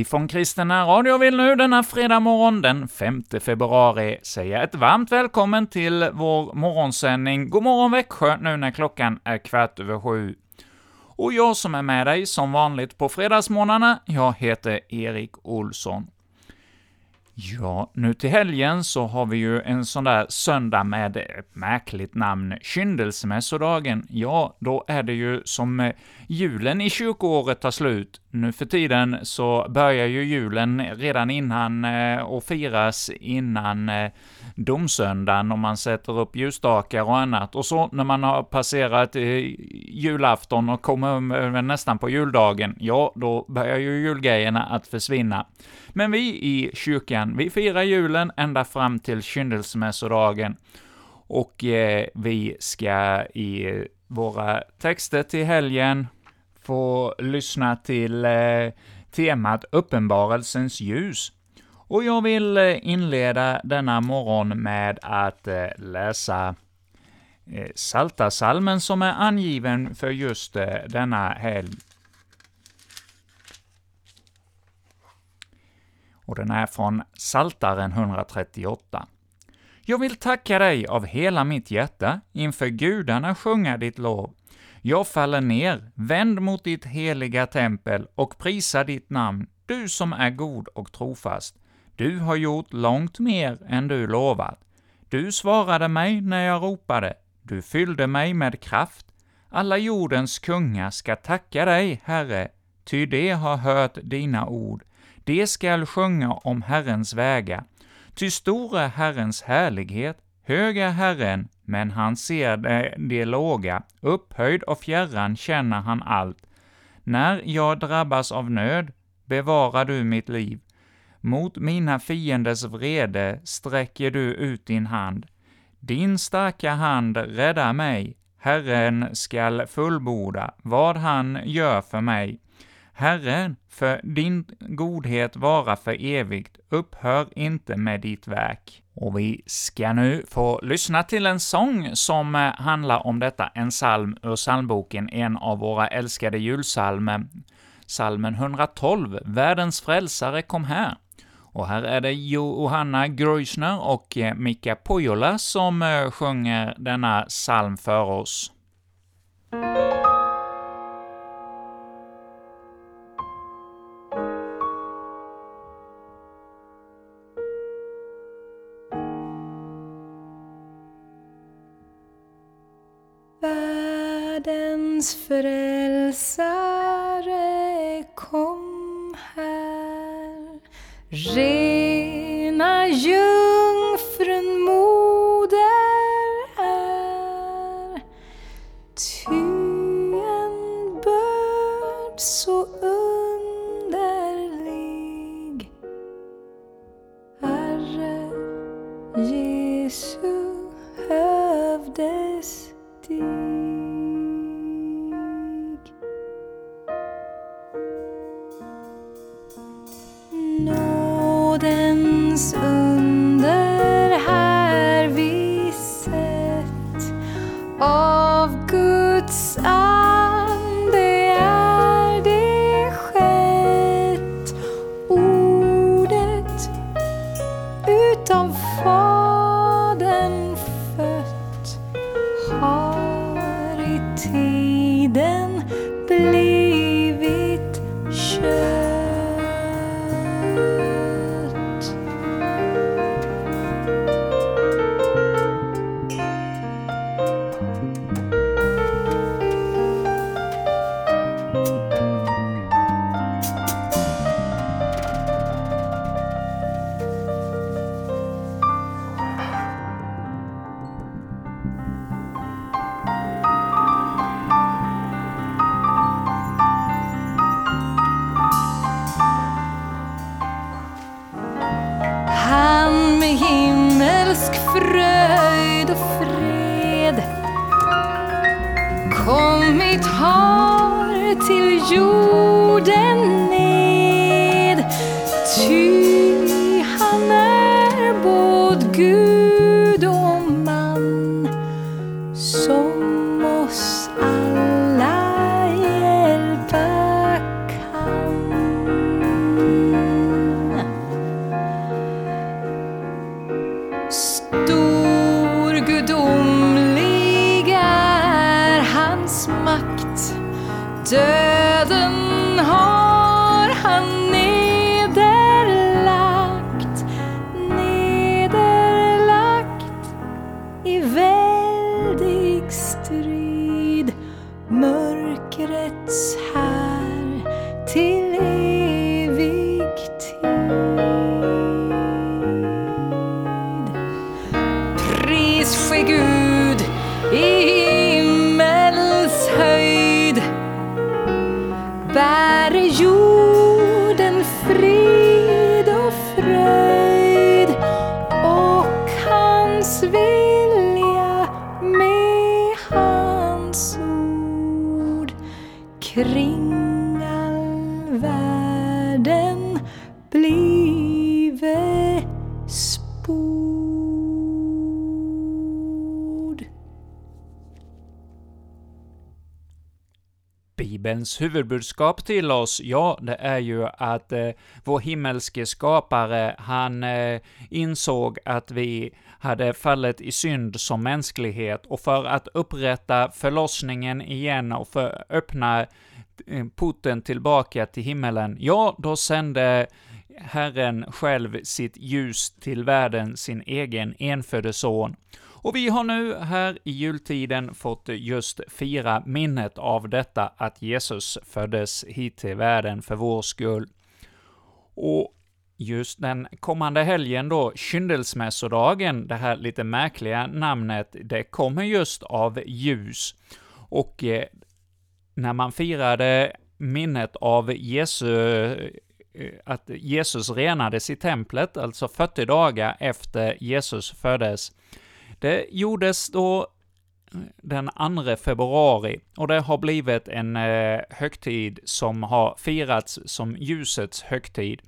Vi från Kristen Radio vill nu denna fredag morgon den 5 februari säga ett varmt välkommen till vår morgonsändning God morgon Växjö, nu när klockan är kvart över sju. Och jag som är med dig som vanligt på fredagsmorgnarna, jag heter Erik Olsson. Ja, nu till helgen så har vi ju en sån där söndag med ett märkligt namn, kyndelsmässodagen. Ja, då är det ju som eh, julen i kyrkoåret tar slut. Nu för tiden så börjar ju julen redan innan eh, och firas innan eh, domsöndagen, och man sätter upp ljusstakar och annat. Och så när man har passerat julafton och kommer nästan på juldagen, ja, då börjar ju julgrejerna att försvinna. Men vi i kyrkan, vi firar julen ända fram till kyndelsmässodagen, och eh, vi ska i våra texter till helgen få lyssna till eh, temat Uppenbarelsens ljus. Och jag vill eh, inleda denna morgon med att eh, läsa eh, Saltasalmen som är angiven för just eh, denna helg. Och den är från Saltaren 138. Jag vill tacka dig av hela mitt hjärta, inför gudarna sjunga ditt lov. Jag faller ner, vänd mot ditt heliga tempel och prisa ditt namn, du som är god och trofast. Du har gjort långt mer än du lovat. Du svarade mig när jag ropade, du fyllde mig med kraft. Alla jordens kungar ska tacka dig, Herre, ty de har hört dina ord. De skall sjunga om Herrens vägar. Ty stor är Herrens härlighet, hög är Herren, men han ser det, det låga, upphöjd och fjärran känner han allt. När jag drabbas av nöd, bevarar du mitt liv. Mot mina fienders vrede sträcker du ut din hand. Din starka hand räddar mig, Herren skall fullborda vad han gör för mig. Herren, för din godhet vara för evigt, upphör inte med ditt verk. Och vi ska nu få lyssna till en sång som eh, handlar om detta, en psalm ur psalmboken, en av våra älskade julsalmer, eh, salmen 112, Världens frälsare kom här. Och här är det Johanna Greusner och eh, Mika Pojola som sjunger denna psalm för oss. Frälsare kom här. Nådens under Bibelns huvudbudskap till oss, ja, det är ju att eh, vår himmelske skapare, han eh, insåg att vi hade fallit i synd som mänsklighet, och för att upprätta förlossningen igen och för öppna eh, porten tillbaka till himmelen, ja, då sände Herren själv sitt ljus till världen, sin egen enfödde son. Och vi har nu här i jultiden fått just fira minnet av detta, att Jesus föddes hit till världen för vår skull. Och just den kommande helgen då, kyndelsmässodagen, det här lite märkliga namnet, det kommer just av ljus. Och eh, när man firade minnet av Jesu eh, att Jesus renades i templet, alltså 40 dagar efter Jesus föddes, det gjordes då den 2 februari, och det har blivit en eh, högtid som har firats som ljusets högtid.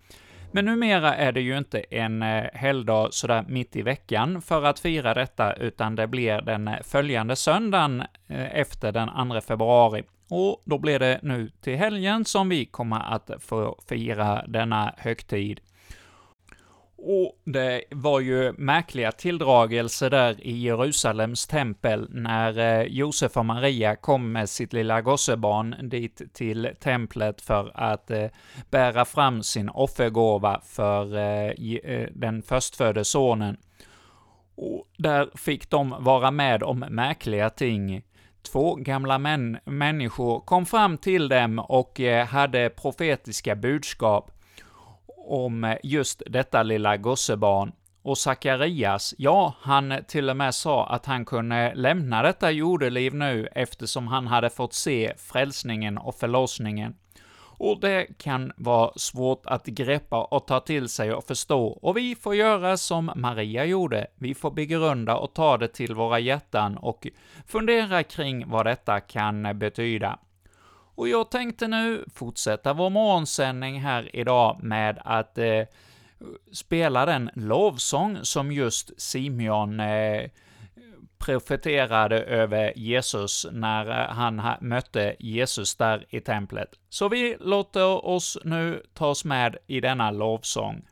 Men numera är det ju inte en eh, helgdag sådär mitt i veckan för att fira detta, utan det blir den eh, följande söndagen eh, efter den 2 februari. Och då blir det nu till helgen som vi kommer att få fira denna högtid. Och det var ju märkliga tilldragelser där i Jerusalems tempel när eh, Josef och Maria kom med sitt lilla gossebarn dit till templet för att eh, bära fram sin offergåva för eh, den förstfödde sonen. Och där fick de vara med om märkliga ting. Två gamla män, människor kom fram till dem och hade profetiska budskap om just detta lilla gossebarn. Och Sakarias, ja, han till och med sa att han kunde lämna detta jordeliv nu eftersom han hade fått se frälsningen och förlossningen. Och det kan vara svårt att greppa och ta till sig och förstå, och vi får göra som Maria gjorde. Vi får begrunda och ta det till våra hjärtan och fundera kring vad detta kan betyda. Och jag tänkte nu fortsätta vår morgonsändning här idag med att eh, spela den lovsång som just Simeon eh, profeterade över Jesus när eh, han mötte Jesus där i templet. Så vi låter oss nu tas med i denna lovsång.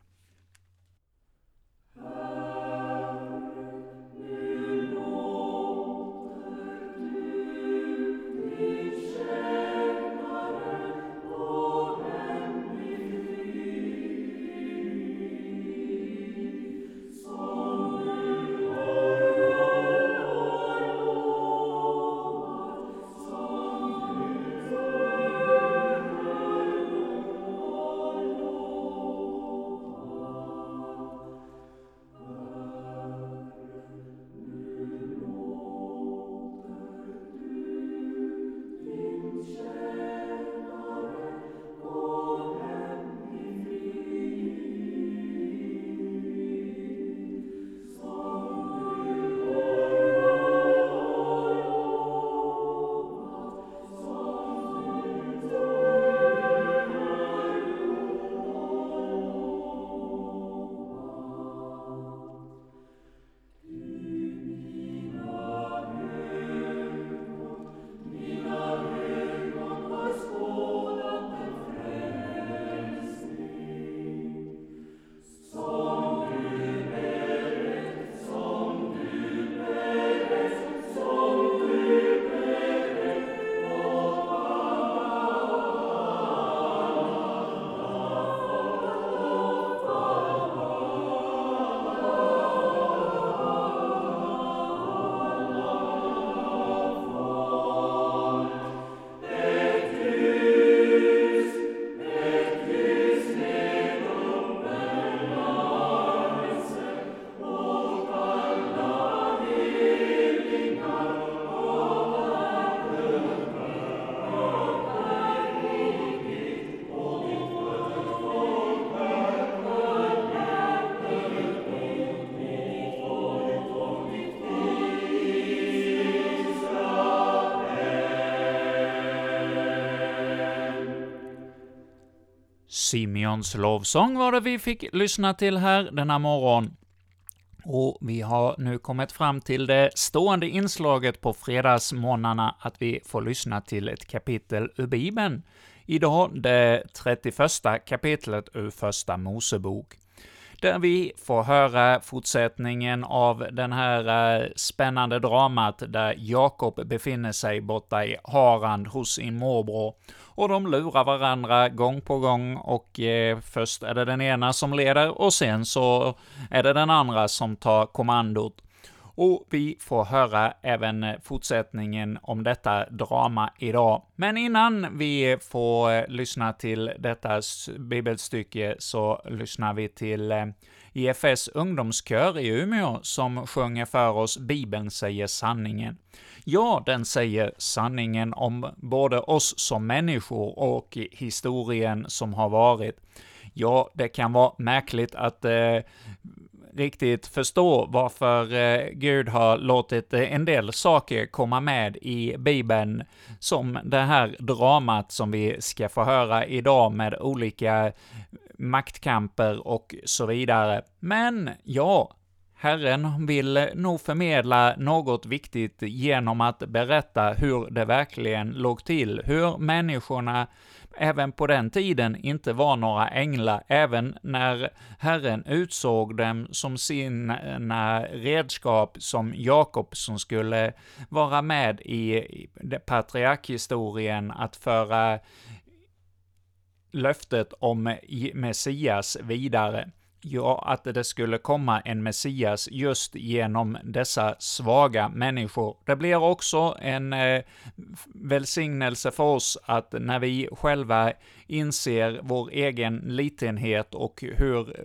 Simeons lovsång var det vi fick lyssna till här denna morgon. Och vi har nu kommit fram till det stående inslaget på fredagsmorgnarna, att vi får lyssna till ett kapitel ur Bibeln. Idag det 31 kapitlet ur Första Mosebok där vi får höra fortsättningen av den här eh, spännande dramat där Jakob befinner sig borta i Harand hos sin morbror, och de lurar varandra gång på gång, och eh, först är det den ena som leder, och sen så är det den andra som tar kommandot. Och vi får höra även fortsättningen om detta drama idag. Men innan vi får eh, lyssna till detta bibelstycke så lyssnar vi till eh, IFS ungdomskör i Umeå som sjunger för oss ”Bibeln säger sanningen”. Ja, den säger sanningen om både oss som människor och historien som har varit. Ja, det kan vara märkligt att eh, riktigt förstå varför eh, Gud har låtit eh, en del saker komma med i Bibeln, som det här dramat som vi ska få höra idag med olika maktkamper och så vidare. Men ja, Herren vill nog förmedla något viktigt genom att berätta hur det verkligen låg till, hur människorna även på den tiden inte var några änglar, även när Herren utsåg dem som sina redskap som Jakob som skulle vara med i patriarkhistorien att föra löftet om Messias vidare ja, att det skulle komma en Messias just genom dessa svaga människor. Det blir också en eh, välsignelse för oss att när vi själva inser vår egen litenhet och hur eh,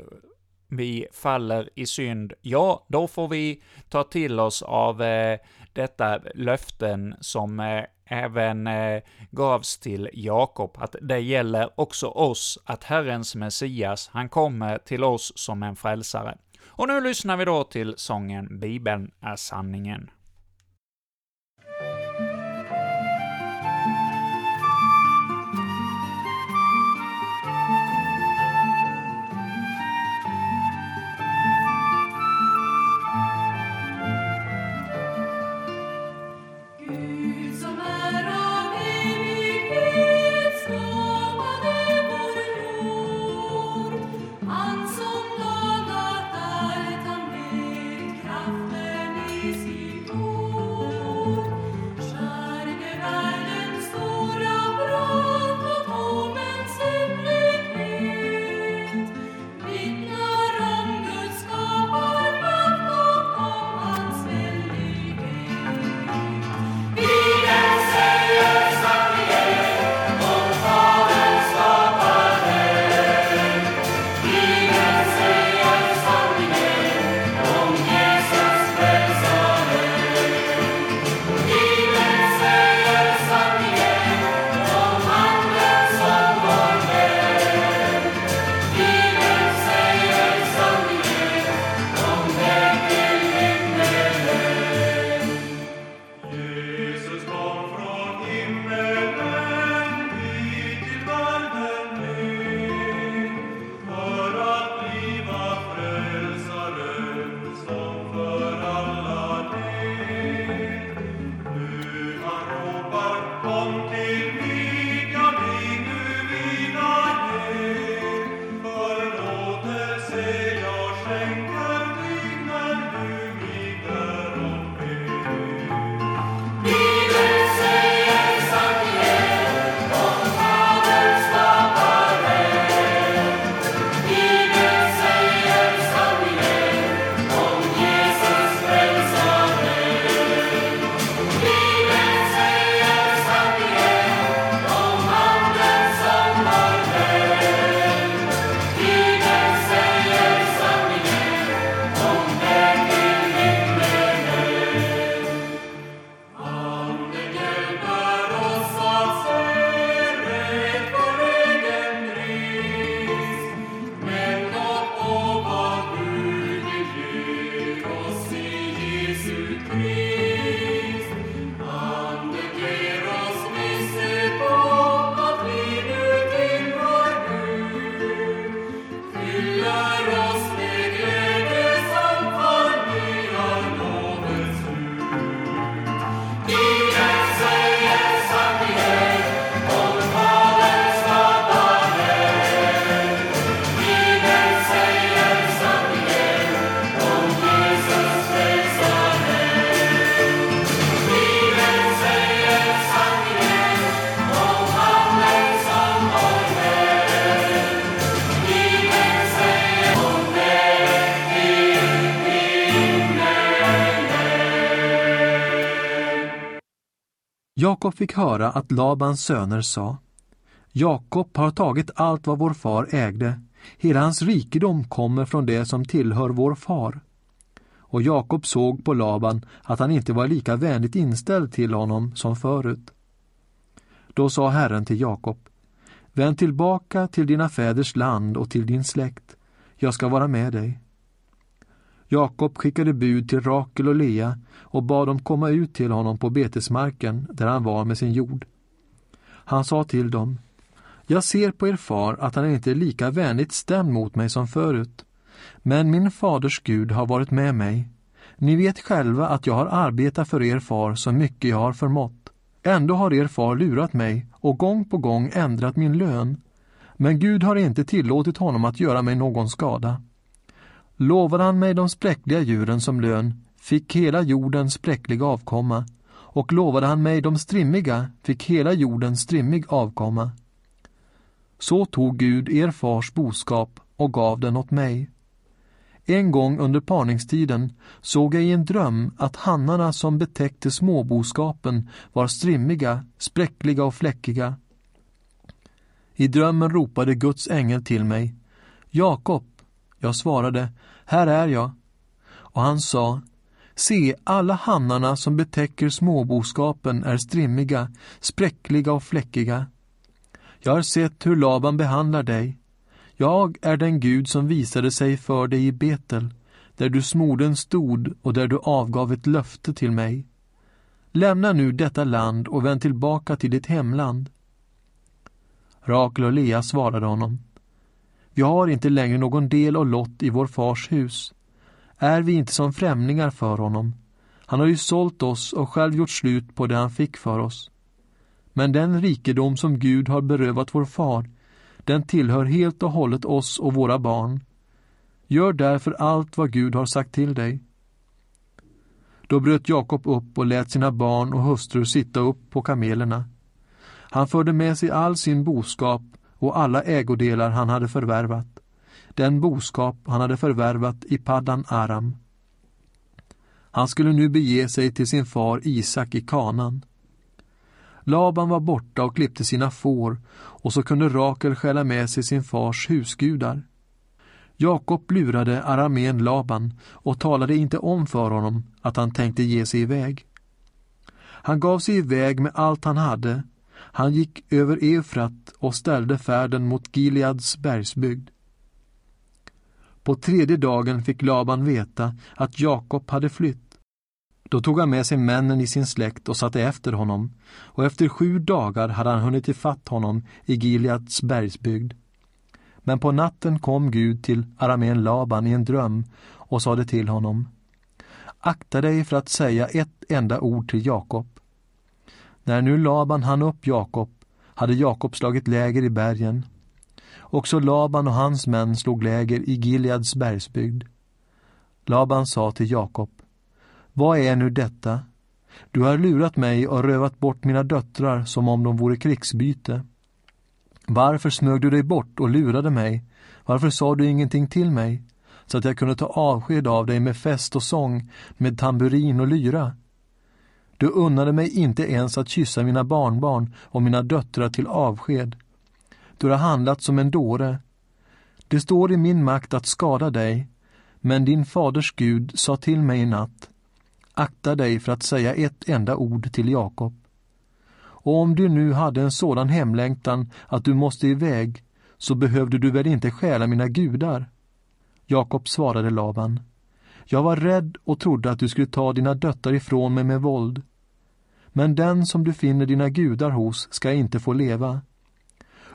vi faller i synd, ja, då får vi ta till oss av eh, detta löften som eh, även eh, gavs till Jakob, att det gäller också oss, att Herrens Messias, han kommer till oss som en frälsare. Och nu lyssnar vi då till sången ”Bibeln är sanningen”. Jakob fick höra att Labans söner sa Jakob har tagit allt vad vår far ägde. Hela hans rikedom kommer från det som tillhör vår far. Och Jakob såg på Laban att han inte var lika vänligt inställd till honom som förut. Då sa Herren till Jakob Vänd tillbaka till dina fäders land och till din släkt. Jag ska vara med dig. Jakob skickade bud till Rakel och Lea och bad dem komma ut till honom på betesmarken där han var med sin jord. Han sa till dem Jag ser på er far att han inte är lika vänligt stämd mot mig som förut. Men min faders Gud har varit med mig. Ni vet själva att jag har arbetat för er far så mycket jag har förmått. Ändå har er far lurat mig och gång på gång ändrat min lön. Men Gud har inte tillåtit honom att göra mig någon skada. Lovade han mig de spräckliga djuren som lön fick hela jorden spräcklig avkomma och lovade han mig de strimmiga fick hela jorden strimmig avkomma. Så tog Gud er fars boskap och gav den åt mig. En gång under parningstiden såg jag i en dröm att hannarna som betäckte småboskapen var strimmiga, spräckliga och fläckiga. I drömmen ropade Guds ängel till mig Jakob. Jag svarade Här är jag. Och han sa Se, alla hannarna som betäcker småboskapen är strimmiga, spräckliga och fläckiga. Jag har sett hur Laban behandlar dig. Jag är den Gud som visade sig för dig i Betel, där du smorden stod och där du avgav ett löfte till mig. Lämna nu detta land och vänd tillbaka till ditt hemland. Rakel och Lea svarade honom. Vi har inte längre någon del och lott i vår fars hus. Är vi inte som främlingar för honom? Han har ju sålt oss och själv gjort slut på det han fick för oss. Men den rikedom som Gud har berövat vår far, den tillhör helt och hållet oss och våra barn. Gör därför allt vad Gud har sagt till dig. Då bröt Jakob upp och lät sina barn och hustrur sitta upp på kamelerna. Han förde med sig all sin boskap och alla ägodelar han hade förvärvat, den boskap han hade förvärvat i Paddan Aram. Han skulle nu bege sig till sin far Isak i Kanan. Laban var borta och klippte sina får och så kunde Rakel stjäla med sig sin fars husgudar. Jakob lurade aramén Laban och talade inte om för honom att han tänkte ge sig iväg. Han gav sig iväg med allt han hade. Han gick över Eufrat och ställde färden mot Gileads bergsbygd. På tredje dagen fick Laban veta att Jakob hade flytt. Då tog han med sig männen i sin släkt och satte efter honom, och efter sju dagar hade han hunnit ifatt honom i Gileads bergsbygd. Men på natten kom Gud till aramén Laban i en dröm och sade till honom Akta dig för att säga ett enda ord till Jakob. När nu Laban hann upp Jakob hade Jakob slagit läger i bergen. Också Laban och hans män slog läger i Gileads bergsbygd. Laban sa till Jakob vad är nu detta? Du har lurat mig och rövat bort mina döttrar som om de vore krigsbyte. Varför smög du dig bort och lurade mig? Varför sa du ingenting till mig? Så att jag kunde ta avsked av dig med fest och sång, med tamburin och lyra. Du unnade mig inte ens att kyssa mina barnbarn och mina döttrar till avsked. Du har handlat som en dåre. Det står i min makt att skada dig, men din faders Gud sa till mig i natt Akta dig för att säga ett enda ord till Jakob. Och om du nu hade en sådan hemlängtan att du måste iväg, så behövde du väl inte stjäla mina gudar? Jakob svarade Laban. Jag var rädd och trodde att du skulle ta dina döttrar ifrån mig med våld. Men den som du finner dina gudar hos ska inte få leva.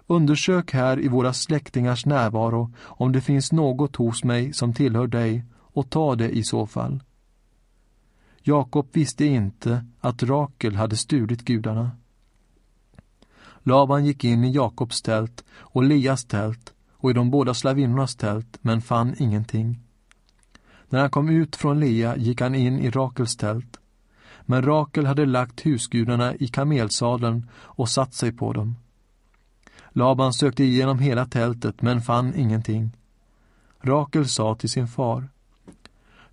Undersök här i våra släktingars närvaro om det finns något hos mig som tillhör dig och ta det i så fall. Jakob visste inte att Rakel hade stulit gudarna. Laban gick in i Jakobs tält och Leas tält och i de båda slavinnornas tält men fann ingenting. När han kom ut från Lea gick han in i Rakels tält. Men Rakel hade lagt husgudarna i kamelsadeln och satt sig på dem. Laban sökte igenom hela tältet men fann ingenting. Rakel sa till sin far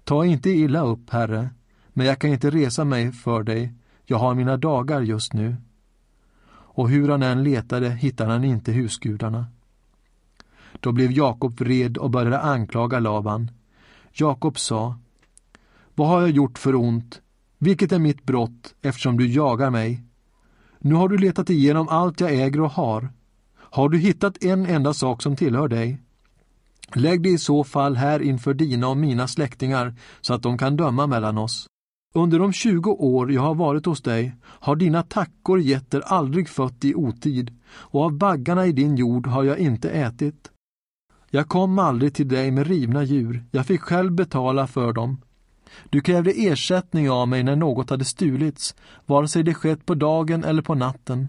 Ta inte illa upp, herre, men jag kan inte resa mig för dig. jag har mina dagar just nu. Och hur han än letade hittade han inte husgudarna. Då blev Jakob vred och började anklaga Laban. Jakob sa, Vad har jag gjort för ont? Vilket är mitt brott eftersom du jagar mig? Nu har du letat igenom allt jag äger och har. Har du hittat en enda sak som tillhör dig? Lägg det i så fall här inför dina och mina släktingar så att de kan döma mellan oss. Under de tjugo år jag har varit hos dig har dina tackor getter aldrig fött i otid och av baggarna i din jord har jag inte ätit. Jag kom aldrig till dig med rivna djur, jag fick själv betala för dem. Du krävde ersättning av mig när något hade stulits, vare sig det skett på dagen eller på natten.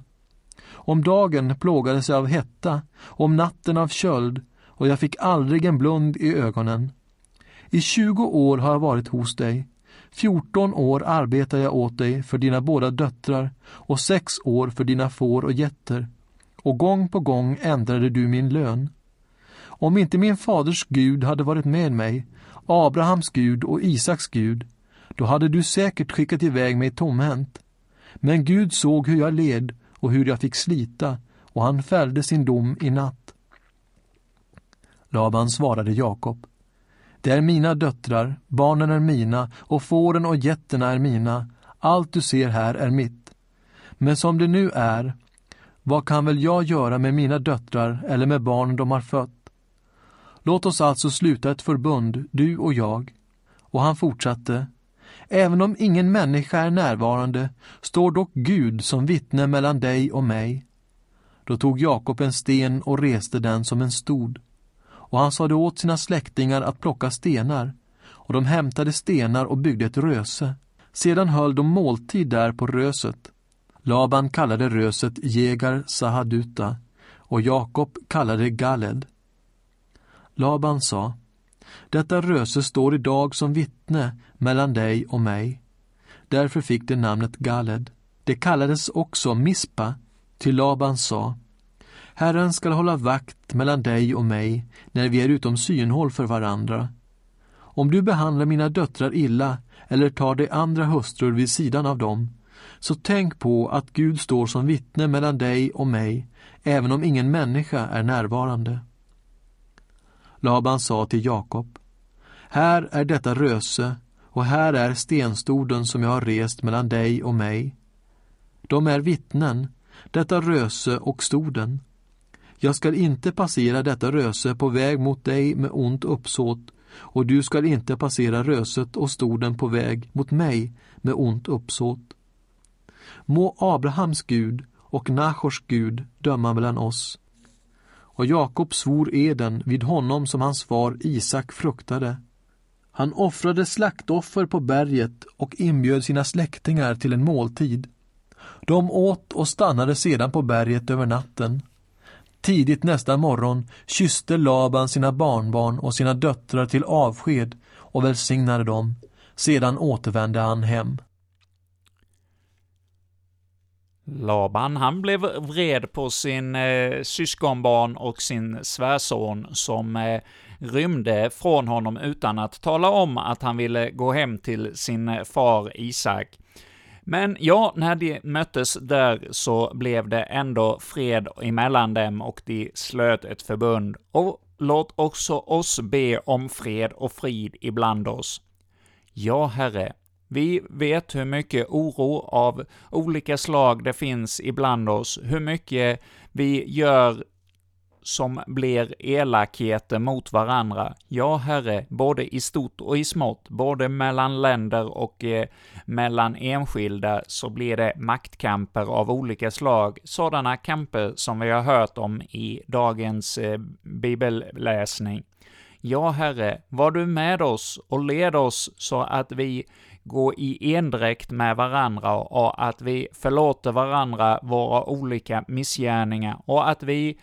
Om dagen plågades jag av hetta, om natten av köld, och jag fick aldrig en blund i ögonen. I tjugo år har jag varit hos dig. Fjorton år arbetar jag åt dig för dina båda döttrar och sex år för dina får och getter. Och gång på gång ändrade du min lön. Om inte min faders Gud hade varit med mig, Abrahams Gud och Isaks Gud, då hade du säkert skickat iväg mig tomhänt. Men Gud såg hur jag led och hur jag fick slita, och han fällde sin dom i natt. Laban svarade Jakob. Det är mina döttrar, barnen är mina och fåren och getterna är mina. Allt du ser här är mitt. Men som det nu är, vad kan väl jag göra med mina döttrar eller med barnen de har fött? Låt oss alltså sluta ett förbund, du och jag. Och han fortsatte. Även om ingen människa är närvarande står dock Gud som vittne mellan dig och mig. Då tog Jakob en sten och reste den som en stod. Och han sade åt sina släktingar att plocka stenar, och de hämtade stenar och byggde ett röse. Sedan höll de måltid där på röset. Laban kallade röset Jegar Sahaduta och Jakob kallade Galed. Laban sa, detta röse står idag som vittne mellan dig och mig. Därför fick det namnet Galed. Det kallades också Mispa, till Laban sa, Herren skall hålla vakt mellan dig och mig när vi är utom synhåll för varandra. Om du behandlar mina döttrar illa eller tar dig andra hustrur vid sidan av dem, så tänk på att Gud står som vittne mellan dig och mig, även om ingen människa är närvarande. Laban sa till Jakob, här är detta röse och här är stenstoden som jag har rest mellan dig och mig. De är vittnen, detta röse och stoden. Jag skall inte passera detta röse på väg mot dig med ont uppsåt och du skall inte passera röset och stoden på väg mot mig med ont uppsåt. Må Abrahams Gud och Nachors Gud döma mellan oss och Jakob svor eden vid honom som hans far Isak fruktade. Han offrade slaktoffer på berget och inbjöd sina släktingar till en måltid. De åt och stannade sedan på berget över natten. Tidigt nästa morgon kysste Laban sina barnbarn och sina döttrar till avsked och välsignade dem. Sedan återvände han hem. Laban, han blev vred på sin eh, syskonbarn och sin svärson som eh, rymde från honom utan att tala om att han ville gå hem till sin eh, far Isak. Men ja, när de möttes där så blev det ändå fred emellan dem och de slöt ett förbund. Och låt också oss be om fred och frid ibland oss. Ja, Herre, vi vet hur mycket oro av olika slag det finns ibland oss, hur mycket vi gör som blir elakheter mot varandra. Ja, Herre, både i stort och i smått, både mellan länder och eh, mellan enskilda, så blir det maktkamper av olika slag, sådana kamper som vi har hört om i dagens eh, bibelläsning. Ja, Herre, var du med oss och led oss så att vi gå i endräkt med varandra och att vi förlåter varandra våra olika missgärningar och att vi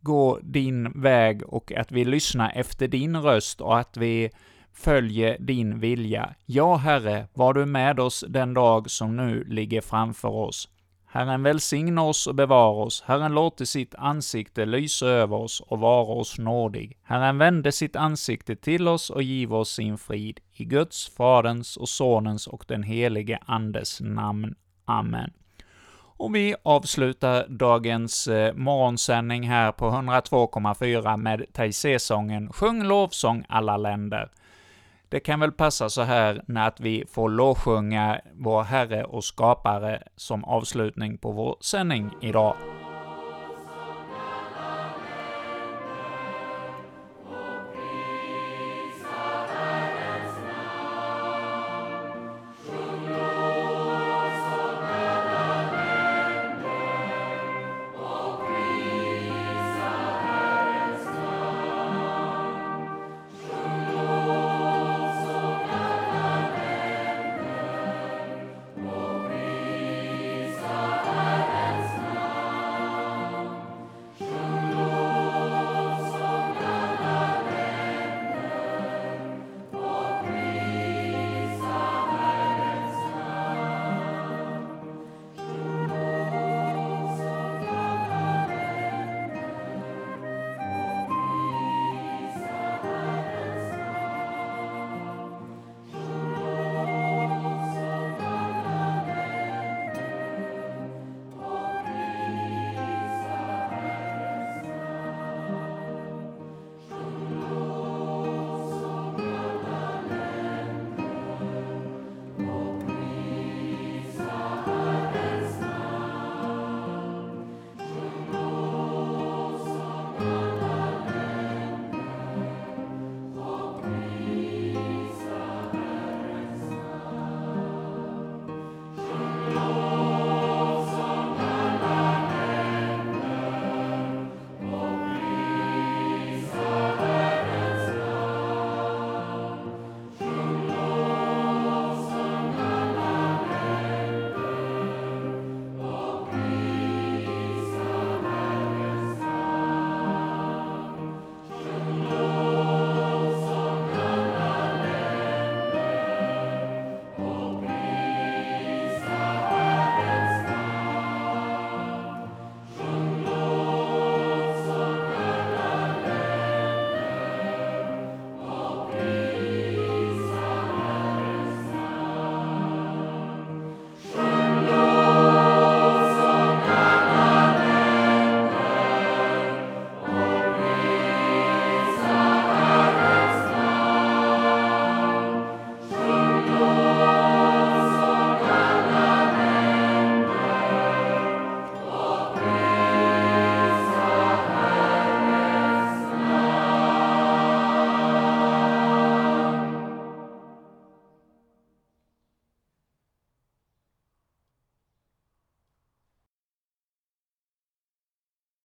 går din väg och att vi lyssnar efter din röst och att vi följer din vilja. Ja, Herre, var du med oss den dag som nu ligger framför oss. Herren välsigne oss och bevara oss. Herren låte sitt ansikte lysa över oss och vara oss nådig. Herren vände sitt ansikte till oss och give oss sin frid. I Guds, Faderns och Sonens och den helige Andes namn. Amen. Och vi avslutar dagens eh, morgonsändning här på 102,4 med Taizé-sången Sjung lovsång alla länder. Det kan väl passa så här när att vi får lovsjunga vår Herre och Skapare som avslutning på vår sändning idag.